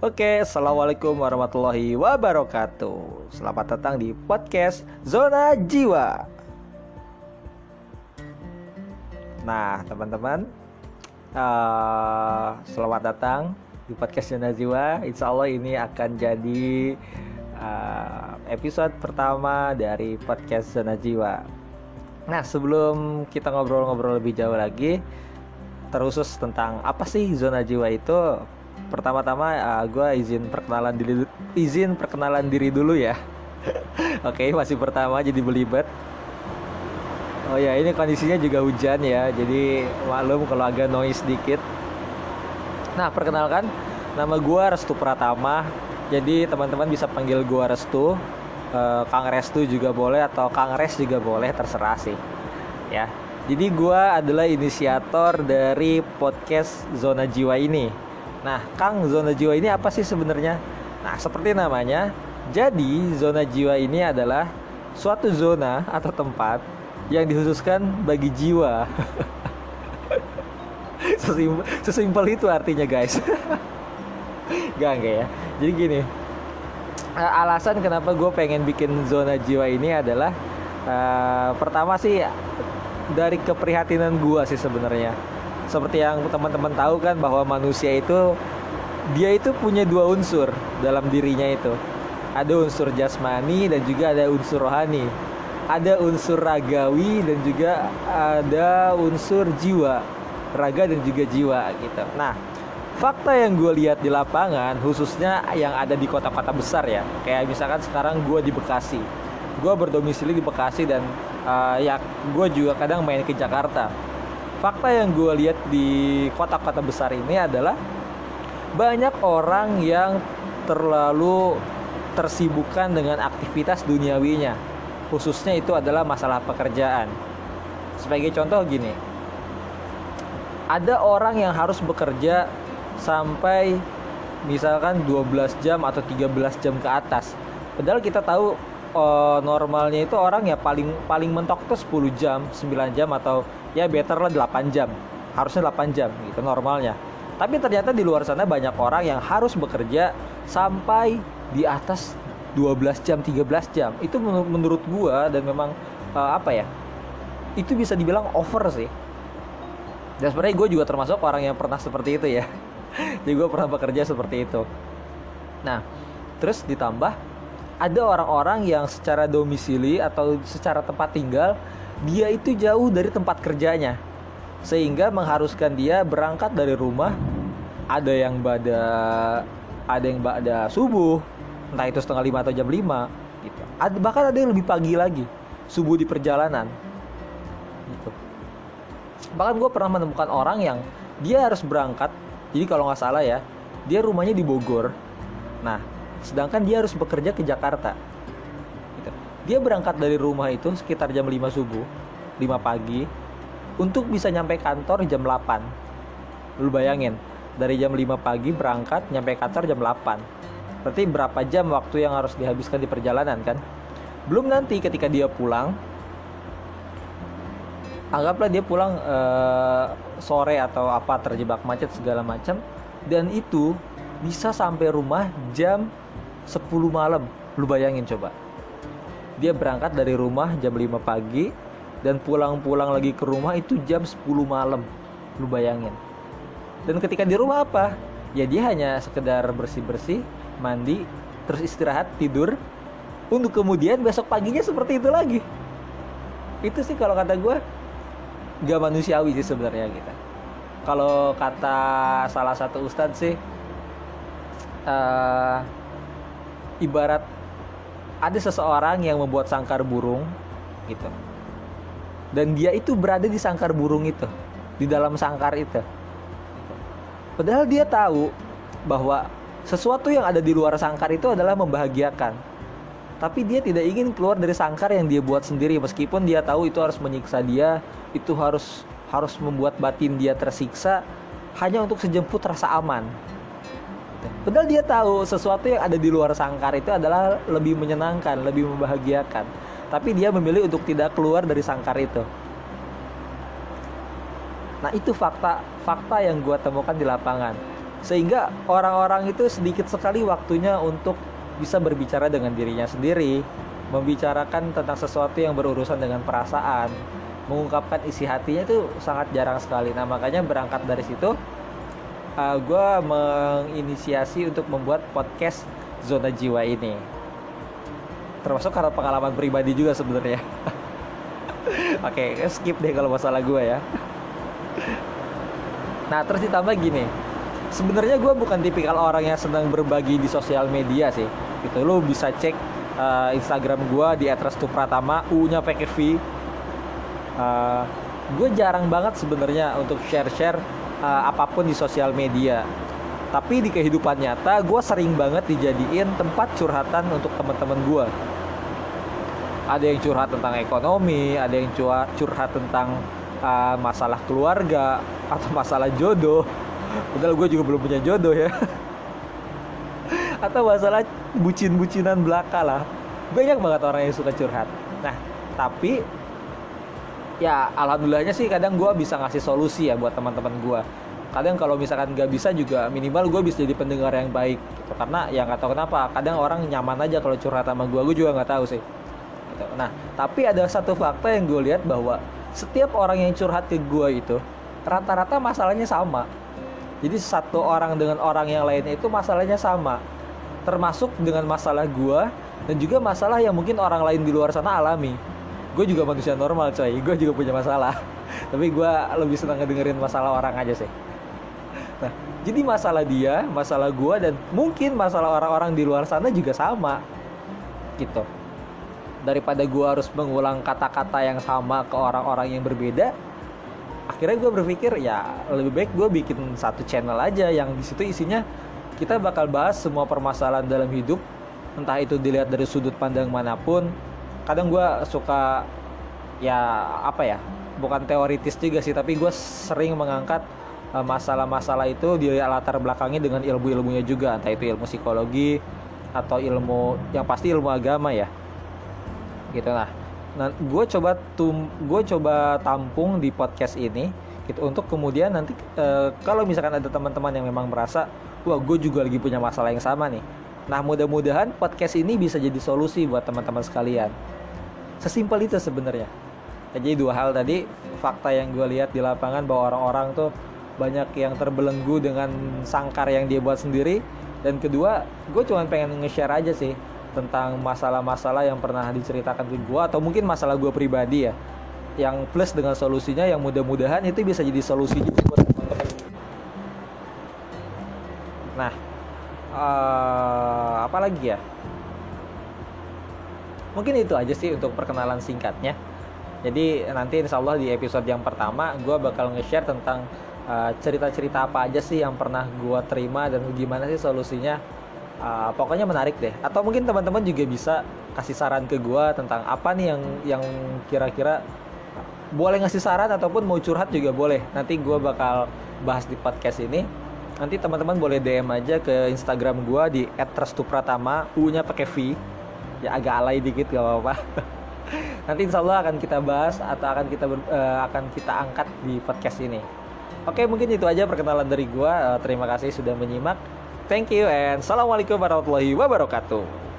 Oke, assalamualaikum warahmatullahi wabarakatuh. Selamat datang di podcast Zona Jiwa. Nah, teman-teman, uh, selamat datang di podcast Zona Jiwa. Insya Allah ini akan jadi uh, episode pertama dari podcast Zona Jiwa. Nah, sebelum kita ngobrol-ngobrol lebih jauh lagi, terusus tentang apa sih zona jiwa itu, pertama-tama uh, gue izin perkenalan diri izin perkenalan diri dulu ya. Oke okay, masih pertama jadi belibet. Oh ya ini kondisinya juga hujan ya jadi maklum kalau agak noise sedikit nah perkenalkan nama gue Restu Pratama. Jadi teman-teman bisa panggil gue Restu. Uh, Kang Restu juga boleh atau Kang Res juga boleh terserah sih. Ya jadi gue adalah inisiator dari podcast Zona Jiwa ini Nah, Kang, zona jiwa ini apa sih sebenarnya? Nah, seperti namanya, jadi zona jiwa ini adalah suatu zona atau tempat yang dikhususkan bagi jiwa. sesimpel, sesimpel itu artinya, guys. Gak, enggak ya. Jadi gini, eh, alasan kenapa gue pengen bikin zona jiwa ini adalah uh, pertama sih dari keprihatinan gue sih sebenarnya seperti yang teman-teman tahu kan bahwa manusia itu dia itu punya dua unsur dalam dirinya itu. Ada unsur jasmani dan juga ada unsur rohani. Ada unsur ragawi dan juga ada unsur jiwa, raga dan juga jiwa gitu. Nah, fakta yang gue lihat di lapangan khususnya yang ada di kota-kota besar ya kayak misalkan sekarang gue di Bekasi gue berdomisili di Bekasi dan uh, ya gue juga kadang main ke Jakarta fakta yang gue lihat di kota-kota besar ini adalah banyak orang yang terlalu tersibukkan dengan aktivitas duniawinya. Khususnya itu adalah masalah pekerjaan. Sebagai contoh gini ada orang yang harus bekerja sampai misalkan 12 jam atau 13 jam ke atas. Padahal kita tahu uh, normalnya itu orang ya paling paling mentok tuh 10 jam, 9 jam atau ya better lah 8 jam. Harusnya 8 jam gitu normalnya. Tapi ternyata di luar sana banyak orang yang harus bekerja sampai di atas 12 jam, 13 jam. Itu menurut gua dan memang uh, apa ya? Itu bisa dibilang over sih. Dan sebenarnya gue juga termasuk orang yang pernah seperti itu ya. Jadi gue pernah bekerja seperti itu. Nah, terus ditambah ada orang-orang yang secara domisili atau secara tempat tinggal dia itu jauh dari tempat kerjanya. Sehingga mengharuskan dia berangkat dari rumah ada yang pada ada yang pada subuh entah itu setengah lima atau jam lima gitu. Ada, bahkan ada yang lebih pagi lagi subuh di perjalanan gitu. Bahkan gue pernah menemukan orang yang dia harus berangkat jadi kalau nggak salah ya dia rumahnya di Bogor. Nah sedangkan dia harus bekerja ke Jakarta. Gitu. dia berangkat dari rumah itu sekitar jam 5 subuh 5 pagi untuk bisa nyampe kantor jam 8 lu bayangin dari jam 5 pagi berangkat nyampe kantor jam 8 berarti berapa jam waktu yang harus dihabiskan di perjalanan kan? Belum nanti ketika dia pulang anggaplah dia pulang uh, sore atau apa terjebak macet segala macam dan itu bisa sampai rumah jam 10 malam. Lu bayangin coba. Dia berangkat dari rumah jam 5 pagi dan pulang-pulang lagi ke rumah itu jam 10 malam. Lu bayangin. Dan ketika di rumah apa? Ya dia hanya sekedar bersih-bersih mandi terus istirahat tidur. Untuk kemudian besok paginya seperti itu lagi. Itu sih kalau kata gue gak manusiawi sih sebenarnya kita. Kalau kata salah satu ustadz sih uh, ibarat ada seseorang yang membuat sangkar burung gitu. Dan dia itu berada di sangkar burung itu di dalam sangkar itu. Padahal dia tahu bahwa sesuatu yang ada di luar sangkar itu adalah membahagiakan. Tapi dia tidak ingin keluar dari sangkar yang dia buat sendiri. Meskipun dia tahu itu harus menyiksa dia itu harus harus membuat batin dia tersiksa hanya untuk sejemput rasa aman Padahal dia tahu sesuatu yang ada di luar sangkar itu adalah lebih menyenangkan, lebih membahagiakan. Tapi dia memilih untuk tidak keluar dari sangkar itu. Nah itu fakta fakta yang gue temukan di lapangan. sehingga orang-orang itu sedikit sekali waktunya untuk bisa berbicara dengan dirinya sendiri membicarakan tentang sesuatu yang berurusan dengan perasaan mengungkapkan isi hatinya itu sangat jarang sekali nah makanya berangkat dari situ uh, eh, gue menginisiasi untuk membuat podcast zona jiwa ini. Termasuk karena pengalaman pribadi juga sebenarnya. Oke okay, skip deh kalau masalah gue ya. Nah terus ditambah gini. Sebenarnya gue bukan tipikal orang yang senang berbagi di sosial media sih. Gitu lo bisa cek uh, Instagram gue di @restupratama u nya pakai v. Uh, gue jarang banget sebenarnya untuk share-share uh, apa pun di sosial media. Tapi di kehidupan nyata gue sering banget dijadiin tempat curhatan untuk teman-teman gue ada yang curhat tentang ekonomi ada yang curhat tentang uh, masalah keluarga atau masalah jodoh. Padahal gue juga belum punya jodoh ya. Atau masalah bucin-bucinan belaka lah. Banyak banget orang yang suka curhat. Nah tapi ya alhamdulillahnya sih kadang gue bisa ngasih solusi ya buat teman-teman gue kadang kalau misalkan nggak bisa juga minimal gue bisa jadi pendengar yang baik gitu. karena ya nggak tahu kenapa kadang orang nyaman aja kalau curhat sama gue gue juga nggak tahu sih gitu. nah tapi ada satu fakta yang gue lihat bahwa setiap orang yang curhat ke gue itu rata-rata masalahnya sama. Jadi satu orang dengan orang yang lainnya itu masalahnya sama. Termasuk dengan masalah gue dan juga masalah yang mungkin orang lain di luar sana alami gue juga manusia normal coy gue juga punya masalah tapi gue lebih senang ngedengerin masalah orang aja sih Nah, jadi masalah dia, masalah gua dan mungkin masalah orang-orang di luar sana juga sama. Gitu. Daripada gua harus mengulang kata-kata yang sama ke orang-orang yang berbeda, akhirnya gue berpikir ya lebih baik gue bikin satu channel aja yang di situ isinya kita bakal bahas semua permasalahan dalam hidup entah itu dilihat dari sudut pandang mana pun kadang gue suka ya apa ya bukan teoritis juga sih tapi gue sering mengangkat Eh, masalah-masalah itu dia latar belakangnya dengan ilmu-ilmunya juga. Entah itu ilmu psikologi atau ilmu yang pasti ilmu agama ya. Gitu nah. Nah gue coba tum gue coba tampung di podcast ini gitu untuk kemudian nanti e, kalau misalkan ada teman-teman yang memang merasa wah gue juga lagi punya masalah yang sama nih. Nah mudah-mudahan podcast ini bisa jadi solusi buat teman-teman sekalian sesimpel itu sebenarnya. Jadi dua hal tadi fakta yang gue lihat di lapangan bahwa orang-orang tuh banyak yang terbelenggu dengan sangkar yang dia buat sendiri. Dan kedua gue cuma pengen nge-share aja sih tentang masalah-masalah yang pernah diceritakan ke gue atau mungkin masalah gue pribadi ya. Yang plus dengan solusinya yang mudah-mudahan itu bisa jadi solusi juga buat teman-teman nah uh, apa lagi ya mungkin itu aja sih untuk perkenalan singkatnya. Jadi nanti insya Allah di episode yang pertama gue bakal nge-share tentang Eh, cerita-cerita uh, apa aja sih yang pernah gue terima dan gimana sih solusinya. Uh, pokoknya menarik deh. Atau mungkin teman-teman juga bisa kasih saran ke gue tentang apa nih yang yang kira-kira boleh ngasih saran ataupun mau curhat juga boleh. Nanti gue bakal bahas di podcast ini. Nanti teman-teman boleh DM aja ke Instagram gue di @trastupratama u-nya pakai V ya agak alay dikit gak apa-apa nanti insya Allah akan kita bahas atau akan kita uh, akan kita angkat di podcast ini Oke, mungkin itu aja perkenalan dari gua. Uh, terima kasih sudah menyimak. Thank you and assalamualaikum warahmatullahi wabarakatuh.